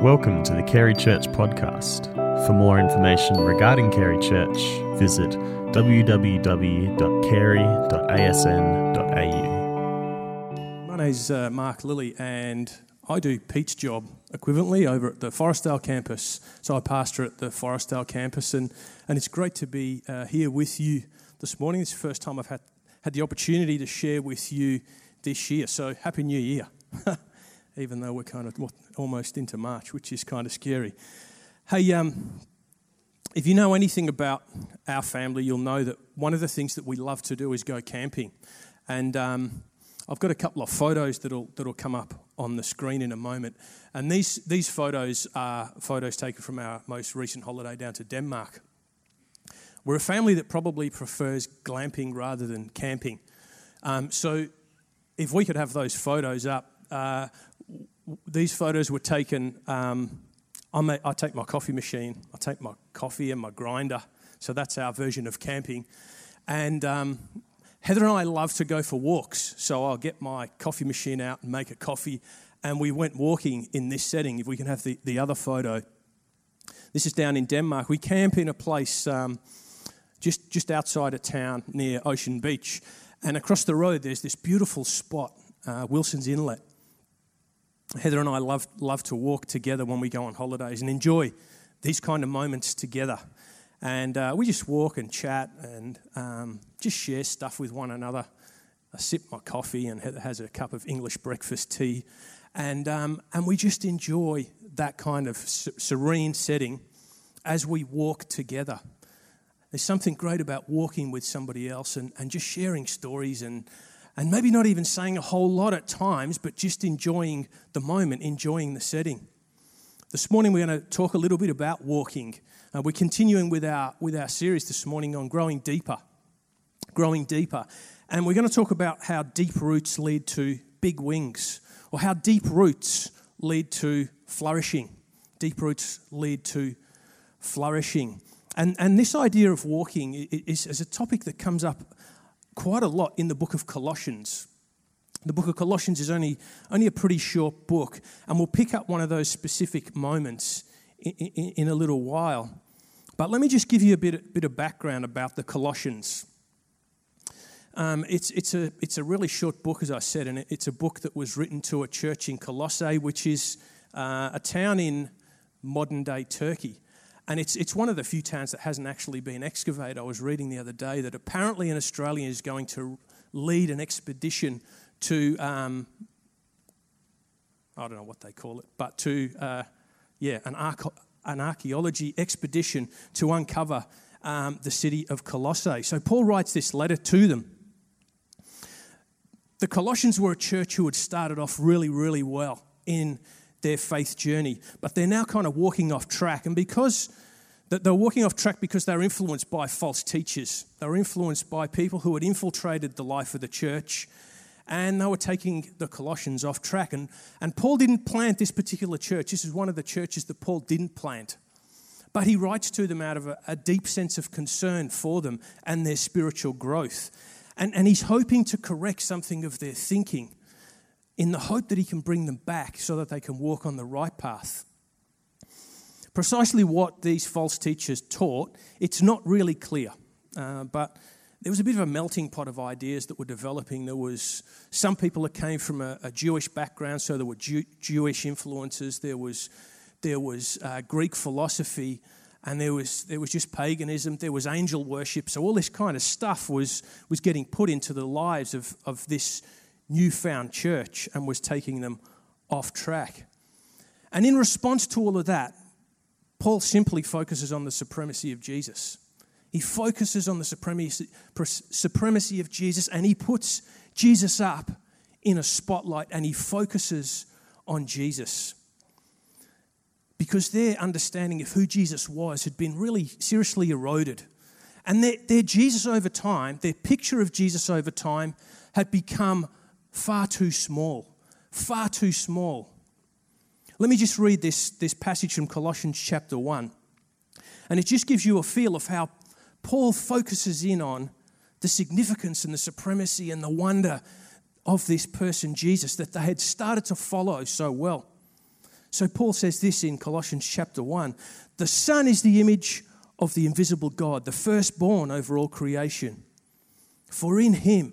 Welcome to the Carey Church podcast. For more information regarding Carey Church, visit www.carey.asn.au. My name's uh, Mark Lilly, and I do Pete's job equivalently over at the Forrestdale campus. So I pastor at the Forrestdale campus, and, and it's great to be uh, here with you this morning. It's the first time I've had, had the opportunity to share with you this year. So Happy New Year, even though we're kind of almost into March, which is kind of scary. Hey, um, if you know anything about our family, you'll know that one of the things that we love to do is go camping. And um, I've got a couple of photos that'll, that'll come up on the screen in a moment. And these, these photos are photos taken from our most recent holiday down to Denmark. We're a family that probably prefers glamping rather than camping. Um, so if we could have those photos up, uh, these photos were taken. Um, I, I take my coffee machine, I take my coffee and my grinder. So that's our version of camping. And um, Heather and I love to go for walks. So I'll get my coffee machine out and make a coffee. And we went walking in this setting. If we can have the, the other photo. This is down in Denmark. We camp in a place um, just, just outside a town near Ocean Beach. And across the road, there's this beautiful spot, uh, Wilson's Inlet. Heather and I love, love to walk together when we go on holidays and enjoy these kind of moments together. And uh, we just walk and chat and um, just share stuff with one another. I sip my coffee and Heather has a cup of English breakfast tea. And, um, and we just enjoy that kind of serene setting as we walk together. There's something great about walking with somebody else and, and just sharing stories and, and maybe not even saying a whole lot at times, but just enjoying the moment, enjoying the setting. This morning, we're going to talk a little bit about walking. Uh, we're continuing with our, with our series this morning on growing deeper. Growing deeper. And we're going to talk about how deep roots lead to big wings, or how deep roots lead to flourishing. Deep roots lead to flourishing. And, and this idea of walking is, is a topic that comes up quite a lot in the book of Colossians. The book of Colossians is only, only a pretty short book, and we'll pick up one of those specific moments in, in, in a little while. But let me just give you a bit, bit of background about the Colossians. Um, it's, it's, a, it's a really short book, as I said, and it's a book that was written to a church in Colossae, which is uh, a town in modern day Turkey. And it's, it's one of the few towns that hasn't actually been excavated. I was reading the other day that apparently an Australian is going to lead an expedition to, um, I don't know what they call it, but to, uh, yeah, an, an archaeology expedition to uncover um, the city of Colossae. So Paul writes this letter to them. The Colossians were a church who had started off really, really well in their faith journey, but they're now kind of walking off track. And because they're walking off track because they're influenced by false teachers, they were influenced by people who had infiltrated the life of the church, and they were taking the Colossians off track. And, and Paul didn't plant this particular church. This is one of the churches that Paul didn't plant. But he writes to them out of a, a deep sense of concern for them and their spiritual growth. And, and he's hoping to correct something of their thinking in the hope that he can bring them back so that they can walk on the right path. Precisely what these false teachers taught, it's not really clear, uh, but there was a bit of a melting pot of ideas that were developing. There was some people that came from a, a Jewish background, so there were Jew, Jewish influences. There was there was uh, Greek philosophy, and there was there was just paganism. There was angel worship. So all this kind of stuff was was getting put into the lives of of this newfound church and was taking them off track. And in response to all of that, Paul simply focuses on the supremacy of Jesus. He focuses on the supremacy, supremacy of Jesus and he puts Jesus up in a spotlight and he focuses on Jesus. Because their understanding of who Jesus was had been really seriously eroded. And their, their Jesus over time, their picture of Jesus over time, had become far too small, far too small. Let me just read this, this passage from Colossians chapter 1. And it just gives you a feel of how Paul focuses in on the significance and the supremacy and the wonder of this person, Jesus, that they had started to follow so well. So Paul says this in Colossians chapter 1 The Son is the image of the invisible God, the firstborn over all creation. For in him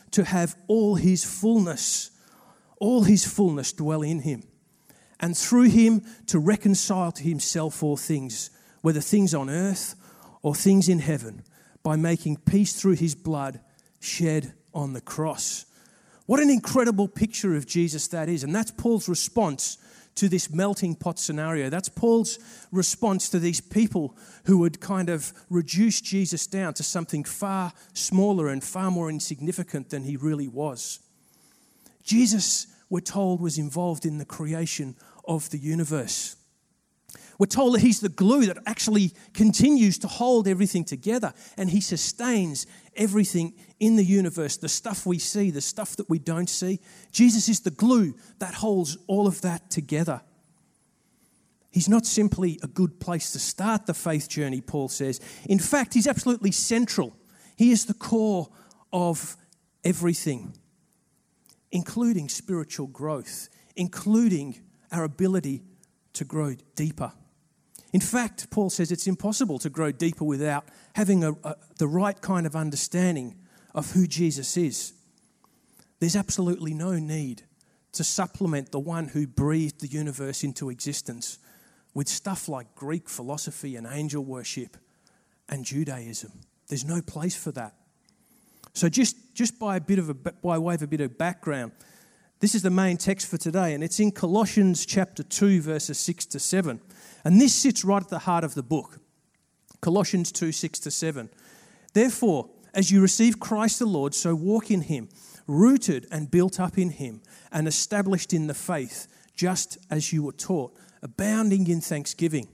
to have all his fullness, all his fullness dwell in him, and through him to reconcile to himself all things, whether things on earth or things in heaven, by making peace through his blood shed on the cross. What an incredible picture of Jesus that is. And that's Paul's response to this melting pot scenario. That's Paul's response to these people who would kind of reduce Jesus down to something far smaller and far more insignificant than he really was. Jesus, we're told, was involved in the creation of the universe. We're told that he's the glue that actually continues to hold everything together and he sustains everything in the universe, the stuff we see, the stuff that we don't see. Jesus is the glue that holds all of that together. He's not simply a good place to start the faith journey, Paul says. In fact, he's absolutely central. He is the core of everything, including spiritual growth, including our ability to grow deeper. In fact, Paul says it's impossible to grow deeper without having a, a, the right kind of understanding of who Jesus is. There's absolutely no need to supplement the one who breathed the universe into existence with stuff like Greek philosophy and angel worship and Judaism. There's no place for that. So, just, just by, a bit of a, by way of a bit of background, this is the main text for today, and it's in Colossians chapter 2, verses 6 to 7. And this sits right at the heart of the book Colossians 2 6 to 7. Therefore, as you receive Christ the Lord, so walk in him, rooted and built up in him, and established in the faith, just as you were taught, abounding in thanksgiving.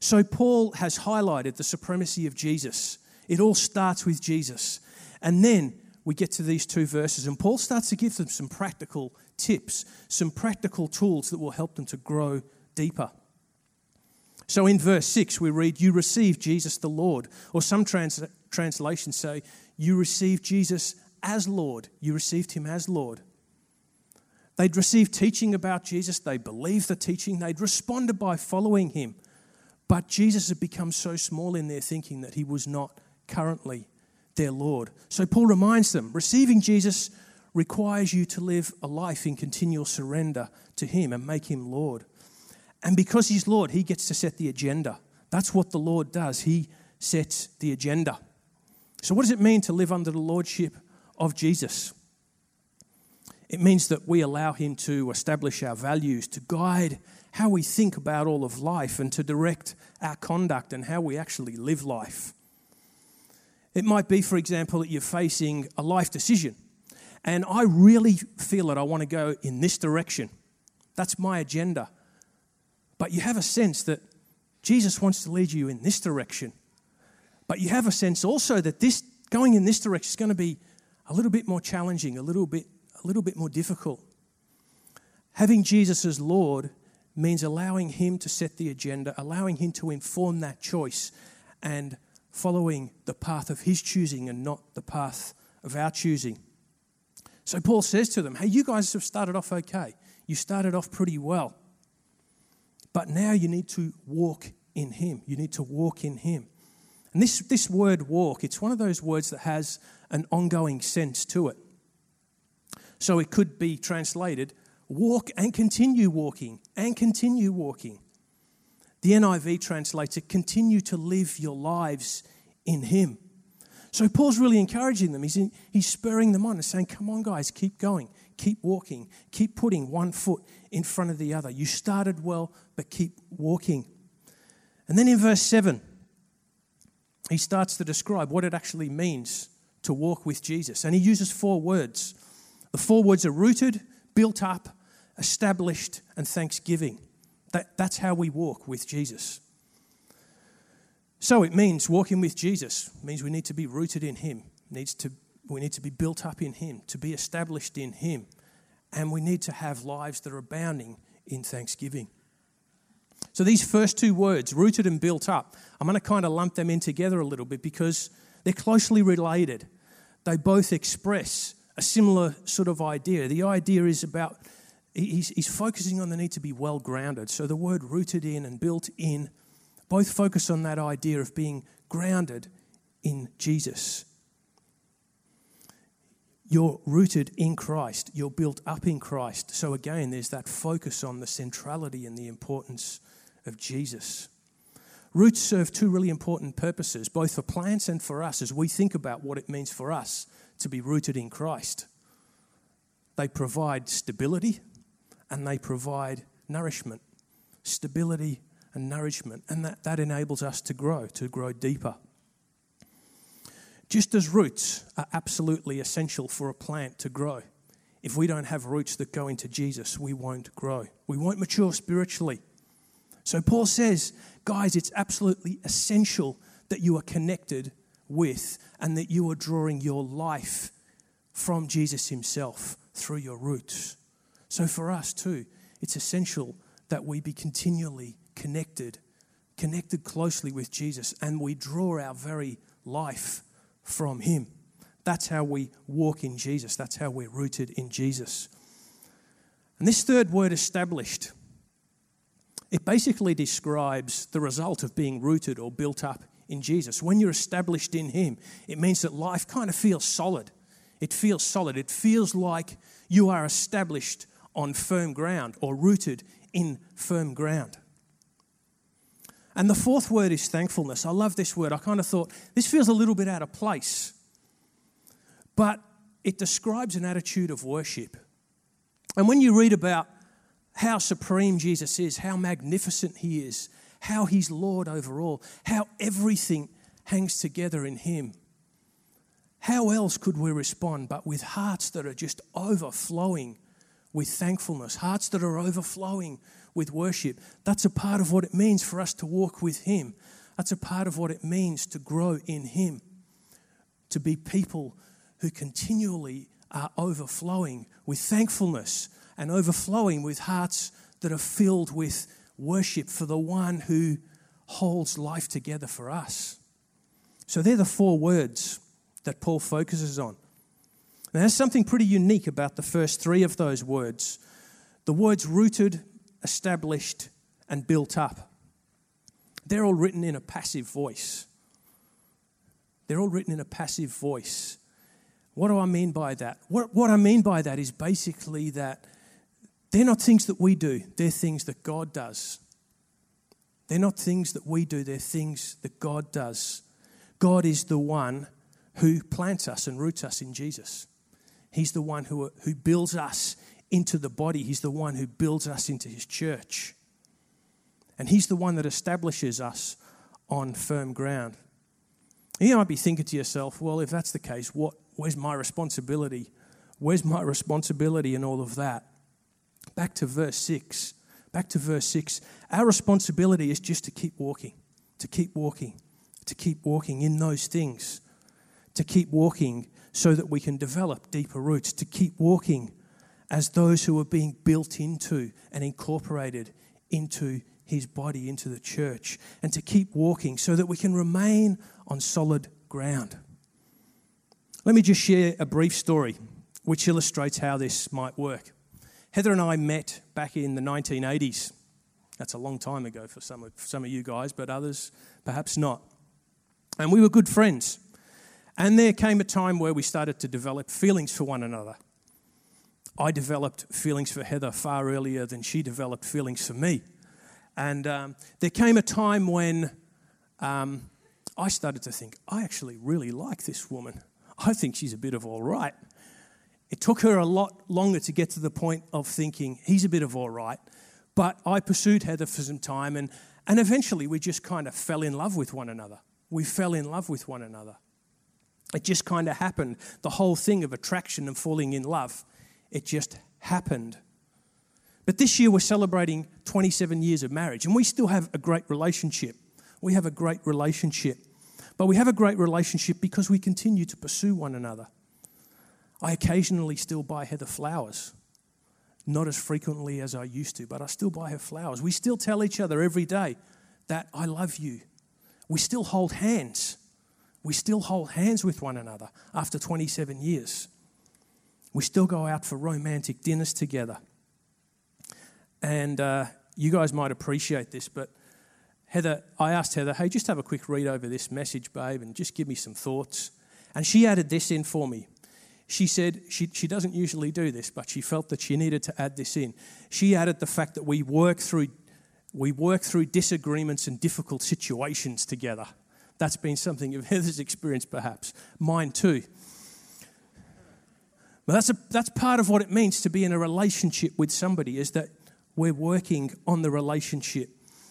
So, Paul has highlighted the supremacy of Jesus. It all starts with Jesus. And then we get to these two verses, and Paul starts to give them some practical tips, some practical tools that will help them to grow deeper. So in verse 6, we read, You received Jesus the Lord. Or some trans- translations say, You received Jesus as Lord. You received him as Lord. They'd received teaching about Jesus, they believed the teaching, they'd responded by following him. But Jesus had become so small in their thinking that he was not currently their Lord. So Paul reminds them receiving Jesus requires you to live a life in continual surrender to him and make him Lord. And because he's Lord, he gets to set the agenda. That's what the Lord does. He sets the agenda. So, what does it mean to live under the lordship of Jesus? It means that we allow him to establish our values, to guide how we think about all of life, and to direct our conduct and how we actually live life. It might be, for example, that you're facing a life decision, and I really feel that I want to go in this direction. That's my agenda. But you have a sense that Jesus wants to lead you in this direction. But you have a sense also that this going in this direction is going to be a little bit more challenging, a little bit, a little bit more difficult. Having Jesus as Lord means allowing Him to set the agenda, allowing Him to inform that choice, and following the path of His choosing and not the path of our choosing. So Paul says to them, Hey, you guys have started off okay. You started off pretty well. But now you need to walk in Him. You need to walk in Him. And this, this word walk, it's one of those words that has an ongoing sense to it. So it could be translated walk and continue walking, and continue walking. The NIV translates it continue to live your lives in Him. So Paul's really encouraging them. He's, in, he's spurring them on and saying, Come on, guys, keep going, keep walking, keep putting one foot in front of the other. You started well, but keep walking. And then in verse 7, he starts to describe what it actually means to walk with Jesus. And he uses four words. The four words are rooted, built up, established, and thanksgiving. That, that's how we walk with Jesus. So it means walking with Jesus means we need to be rooted in Him, needs to, we need to be built up in Him, to be established in Him, and we need to have lives that are abounding in thanksgiving. So these first two words, rooted and built up, I'm going to kind of lump them in together a little bit because they're closely related. They both express a similar sort of idea. The idea is about, he's, he's focusing on the need to be well grounded. So the word rooted in and built in both focus on that idea of being grounded in Jesus. You're rooted in Christ, you're built up in Christ. So, again, there's that focus on the centrality and the importance of Jesus. Roots serve two really important purposes, both for plants and for us, as we think about what it means for us to be rooted in Christ. They provide stability and they provide nourishment. Stability and nourishment. And that, that enables us to grow, to grow deeper. Just as roots are absolutely essential for a plant to grow, if we don't have roots that go into Jesus, we won't grow. We won't mature spiritually. So Paul says, guys, it's absolutely essential that you are connected with and that you are drawing your life from Jesus himself through your roots. So for us too, it's essential that we be continually connected, connected closely with Jesus, and we draw our very life from Him. That's how we walk in Jesus. That's how we're rooted in Jesus. And this third word, established, it basically describes the result of being rooted or built up in Jesus. When you're established in Him, it means that life kind of feels solid. It feels solid. It feels like you are established on firm ground or rooted in firm ground. And the fourth word is thankfulness. I love this word. I kind of thought this feels a little bit out of place, but it describes an attitude of worship. And when you read about how supreme Jesus is, how magnificent he is, how he's Lord over all, how everything hangs together in him, how else could we respond but with hearts that are just overflowing with thankfulness, hearts that are overflowing with worship. That's a part of what it means for us to walk with Him. That's a part of what it means to grow in Him, to be people who continually are overflowing with thankfulness and overflowing with hearts that are filled with worship for the one who holds life together for us. So they're the four words that Paul focuses on. Now, there's something pretty unique about the first three of those words. The words rooted, established, and built up. They're all written in a passive voice. They're all written in a passive voice. What do I mean by that? What, what I mean by that is basically that they're not things that we do, they're things that God does. They're not things that we do, they're things that God does. God is the one who plants us and roots us in Jesus. He's the one who, who builds us into the body, He's the one who builds us into His church. And He's the one that establishes us on firm ground. You might be thinking to yourself, well, if that's the case, what, where's my responsibility? Where's my responsibility in all of that? Back to verse 6. Back to verse 6. Our responsibility is just to keep walking, to keep walking, to keep walking in those things, to keep walking so that we can develop deeper roots, to keep walking as those who are being built into and incorporated into his body, into the church, and to keep walking so that we can remain on solid ground. Let me just share a brief story which illustrates how this might work. Heather and I met back in the 1980s. That's a long time ago for some of, some of you guys, but others perhaps not. And we were good friends. And there came a time where we started to develop feelings for one another. I developed feelings for Heather far earlier than she developed feelings for me. And um, there came a time when um, I started to think, I actually really like this woman. I think she's a bit of all right. It took her a lot longer to get to the point of thinking, he's a bit of all right. But I pursued Heather for some time, and, and eventually we just kind of fell in love with one another. We fell in love with one another. It just kind of happened. The whole thing of attraction and falling in love, it just happened. But this year we're celebrating 27 years of marriage, and we still have a great relationship. We have a great relationship. But we have a great relationship because we continue to pursue one another. I occasionally still buy Heather flowers. Not as frequently as I used to, but I still buy her flowers. We still tell each other every day that I love you. We still hold hands. We still hold hands with one another after 27 years. We still go out for romantic dinners together. And uh, you guys might appreciate this, but Heather, I asked Heather, hey, just have a quick read over this message, babe, and just give me some thoughts. And she added this in for me. She said she, she doesn't usually do this, but she felt that she needed to add this in. She added the fact that we work through, we work through disagreements and difficult situations together. That's been something of Heather's experience, perhaps. Mine too. That's, a, that's part of what it means to be in a relationship with somebody, is that we're working on the relationship.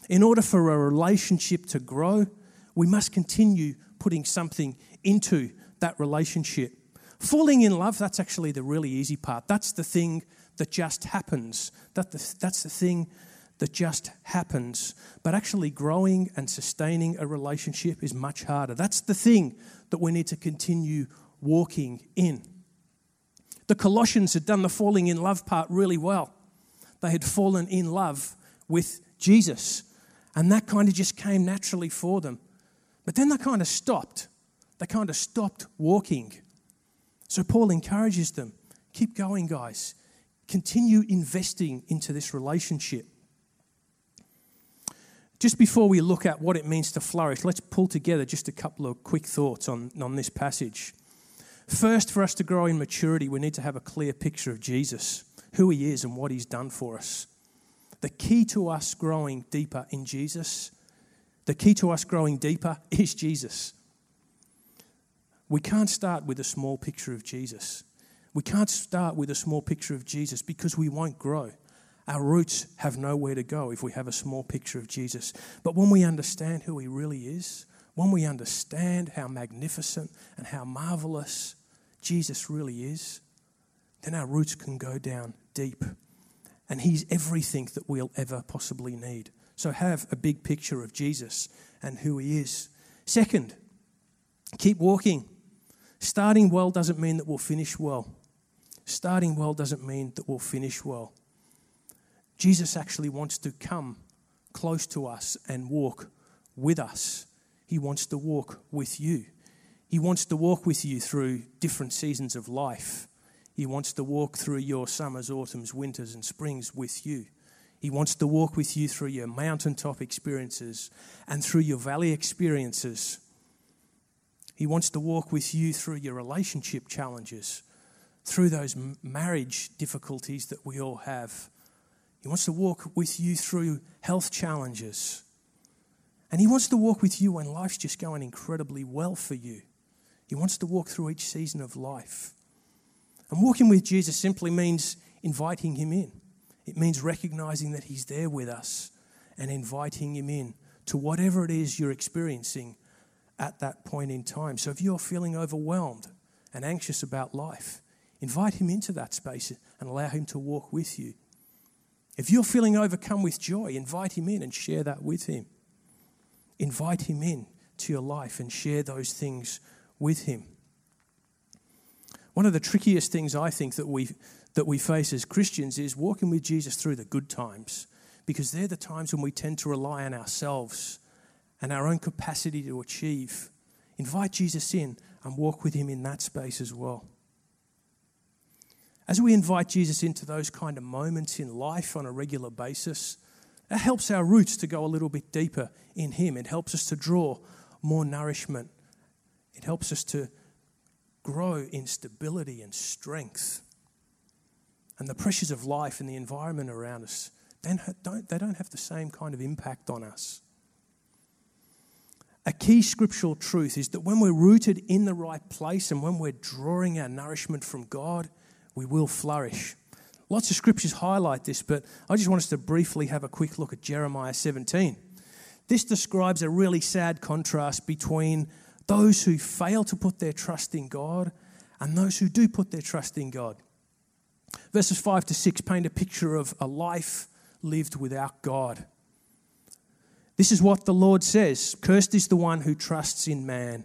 In order for a relationship to grow, we must continue putting something into that relationship. Falling in love, that's actually the really easy part. That's the thing that just happens. That the, that's the thing that just happens. But actually, growing and sustaining a relationship is much harder. That's the thing that we need to continue walking in. The Colossians had done the falling in love part really well. They had fallen in love with Jesus. And that kind of just came naturally for them. But then they kind of stopped. They kind of stopped walking. So Paul encourages them keep going, guys. Continue investing into this relationship. Just before we look at what it means to flourish, let's pull together just a couple of quick thoughts on, on this passage. First, for us to grow in maturity, we need to have a clear picture of Jesus, who he is, and what he's done for us. The key to us growing deeper in Jesus, the key to us growing deeper is Jesus. We can't start with a small picture of Jesus. We can't start with a small picture of Jesus because we won't grow. Our roots have nowhere to go if we have a small picture of Jesus. But when we understand who He really is, when we understand how magnificent and how marvelous Jesus really is, then our roots can go down deep and He's everything that we'll ever possibly need. So have a big picture of Jesus and who He is. Second, keep walking. Starting well doesn't mean that we'll finish well. Starting well doesn't mean that we'll finish well. Jesus actually wants to come close to us and walk with us. He wants to walk with you. He wants to walk with you through different seasons of life. He wants to walk through your summers, autumns, winters, and springs with you. He wants to walk with you through your mountaintop experiences and through your valley experiences. He wants to walk with you through your relationship challenges, through those marriage difficulties that we all have. He wants to walk with you through health challenges. And He wants to walk with you when life's just going incredibly well for you. He wants to walk through each season of life. And walking with Jesus simply means inviting him in. It means recognizing that he's there with us and inviting him in to whatever it is you're experiencing at that point in time. So if you're feeling overwhelmed and anxious about life, invite him into that space and allow him to walk with you. If you're feeling overcome with joy, invite him in and share that with him. Invite him in to your life and share those things with him. One of the trickiest things I think that we, that we face as Christians is walking with Jesus through the good times, because they're the times when we tend to rely on ourselves and our own capacity to achieve. Invite Jesus in and walk with him in that space as well. As we invite Jesus into those kind of moments in life on a regular basis, that helps our roots to go a little bit deeper in Him. It helps us to draw more nourishment. It helps us to grow in stability and strength. And the pressures of life and the environment around us, they don't, they don't have the same kind of impact on us. A key scriptural truth is that when we're rooted in the right place and when we're drawing our nourishment from God, we will flourish. Lots of scriptures highlight this, but I just want us to briefly have a quick look at Jeremiah 17. This describes a really sad contrast between those who fail to put their trust in God and those who do put their trust in God. Verses 5 to 6 paint a picture of a life lived without God. This is what the Lord says Cursed is the one who trusts in man,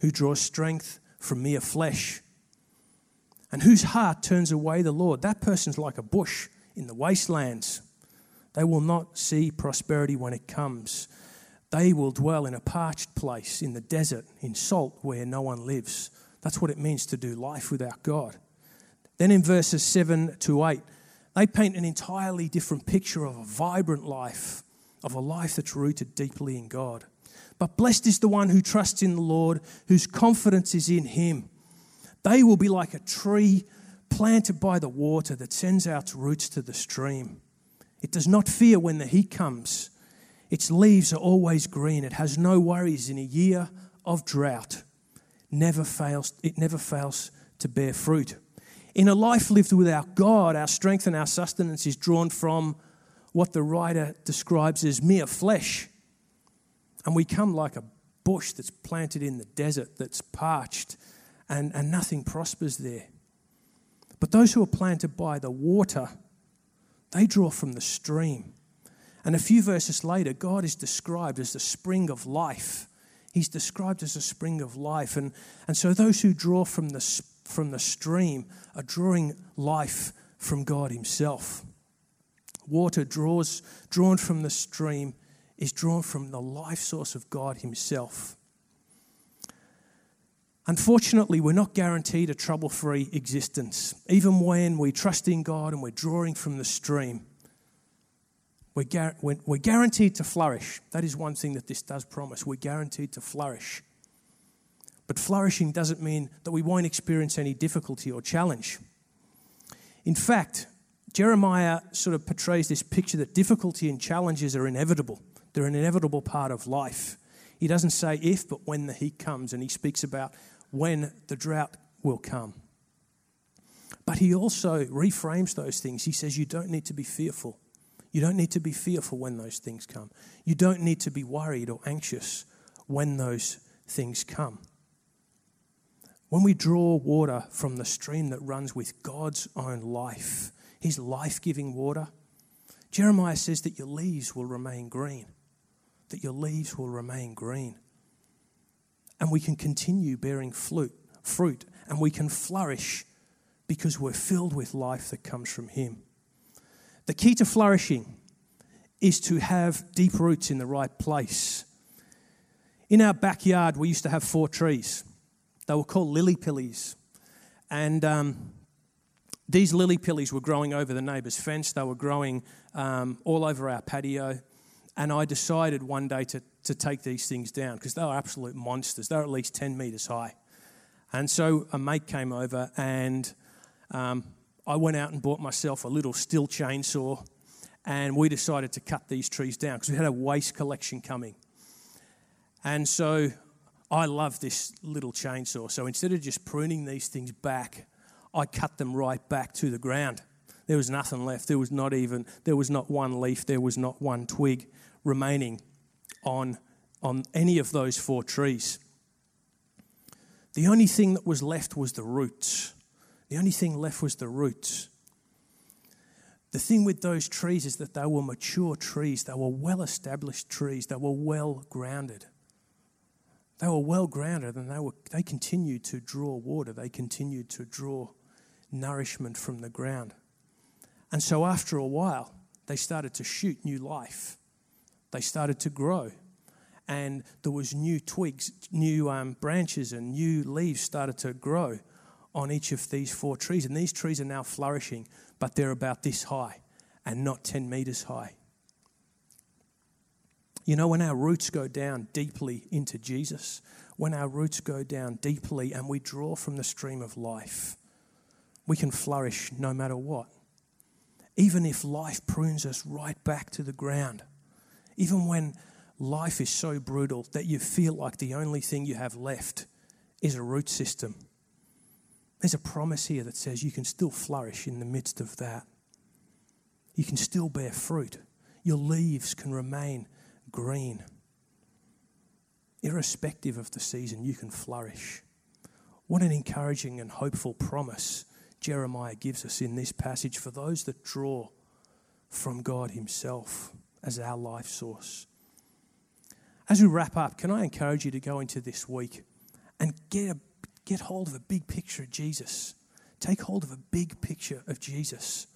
who draws strength from mere flesh, and whose heart turns away the Lord. That person's like a bush in the wastelands. They will not see prosperity when it comes. They will dwell in a parched place, in the desert, in salt where no one lives. That's what it means to do life without God. Then in verses 7 to 8, they paint an entirely different picture of a vibrant life, of a life that's rooted deeply in God. But blessed is the one who trusts in the Lord, whose confidence is in Him. They will be like a tree planted by the water that sends out roots to the stream. It does not fear when the heat comes. Its leaves are always green. It has no worries in a year of drought. Never fails, it never fails to bear fruit. In a life lived without God, our strength and our sustenance is drawn from what the writer describes as mere flesh. And we come like a bush that's planted in the desert, that's parched, and, and nothing prospers there. But those who are planted by the water, they draw from the stream. And a few verses later, God is described as the spring of life. He's described as a spring of life. And, and so those who draw from the, from the stream are drawing life from God Himself. Water draws, drawn from the stream is drawn from the life source of God Himself. Unfortunately, we're not guaranteed a trouble free existence. Even when we trust in God and we're drawing from the stream, we're, gar- we're guaranteed to flourish. That is one thing that this does promise. We're guaranteed to flourish. But flourishing doesn't mean that we won't experience any difficulty or challenge. In fact, Jeremiah sort of portrays this picture that difficulty and challenges are inevitable. They're an inevitable part of life. He doesn't say if, but when the heat comes, and he speaks about when the drought will come. But he also reframes those things. He says, You don't need to be fearful. You don't need to be fearful when those things come. You don't need to be worried or anxious when those things come. When we draw water from the stream that runs with God's own life, His life giving water, Jeremiah says that your leaves will remain green. That your leaves will remain green. And we can continue bearing fruit, fruit and we can flourish because we're filled with life that comes from Him. The key to flourishing is to have deep roots in the right place. In our backyard, we used to have four trees. They were called lily pillies. And um, these lily pillies were growing over the neighbour's fence, they were growing um, all over our patio. And I decided one day to, to take these things down because they were absolute monsters. They were at least 10 metres high. And so a mate came over and um, I went out and bought myself a little Stihl chainsaw, and we decided to cut these trees down because we had a waste collection coming. And so I love this little chainsaw. So instead of just pruning these things back, I cut them right back to the ground. There was nothing left. There was not even there was not one leaf. There was not one twig remaining on on any of those four trees. The only thing that was left was the roots. The only thing left was the roots. The thing with those trees is that they were mature trees, they were well established trees, they were well grounded. They were well grounded and they, were, they continued to draw water, they continued to draw nourishment from the ground. And so after a while, they started to shoot new life. They started to grow. And there was new twigs, new um, branches, and new leaves started to grow on each of these four trees. And these trees are now flourishing, but they're about this high and not 10 meters high. You know, when our roots go down deeply into Jesus, when our roots go down deeply and we draw from the stream of life, we can flourish no matter what. Even if life prunes us right back to the ground, even when life is so brutal that you feel like the only thing you have left is a root system there's a promise here that says you can still flourish in the midst of that. You can still bear fruit. Your leaves can remain green. Irrespective of the season, you can flourish. What an encouraging and hopeful promise Jeremiah gives us in this passage for those that draw from God Himself as our life source. As we wrap up, can I encourage you to go into this week and get, a, get hold of a big picture of Jesus? Take hold of a big picture of Jesus.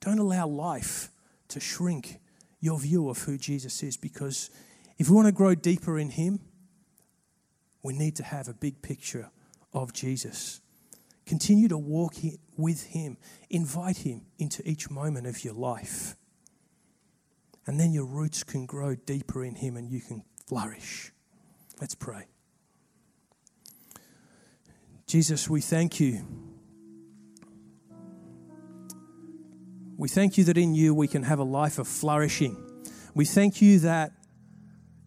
Don't allow life to shrink your view of who Jesus is because if we want to grow deeper in Him, we need to have a big picture of Jesus. Continue to walk with Him, invite Him into each moment of your life. And then your roots can grow deeper in Him and you can flourish. Let's pray. Jesus, we thank you. We thank you that in you we can have a life of flourishing. We thank you that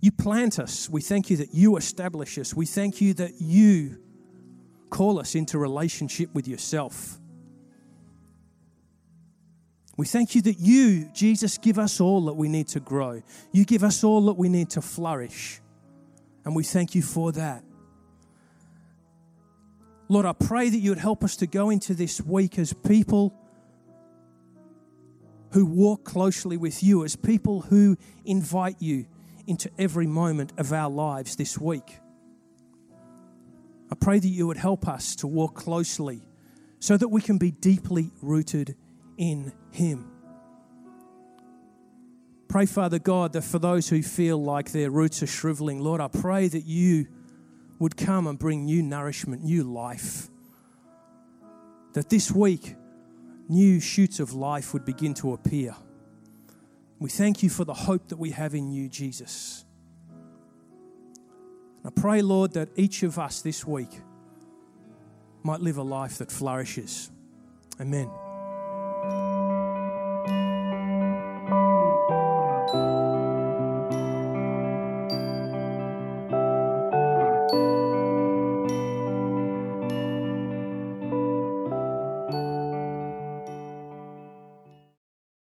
you plant us. We thank you that you establish us. We thank you that you call us into relationship with yourself. We thank you that you, Jesus, give us all that we need to grow. You give us all that we need to flourish. And we thank you for that. Lord, I pray that you would help us to go into this week as people who walk closely with you, as people who invite you into every moment of our lives this week. I pray that you would help us to walk closely so that we can be deeply rooted in Him. Pray, Father God, that for those who feel like their roots are shriveling, Lord, I pray that you would come and bring new nourishment, new life. That this week, new shoots of life would begin to appear. We thank you for the hope that we have in you, Jesus. I pray, Lord, that each of us this week might live a life that flourishes. Amen.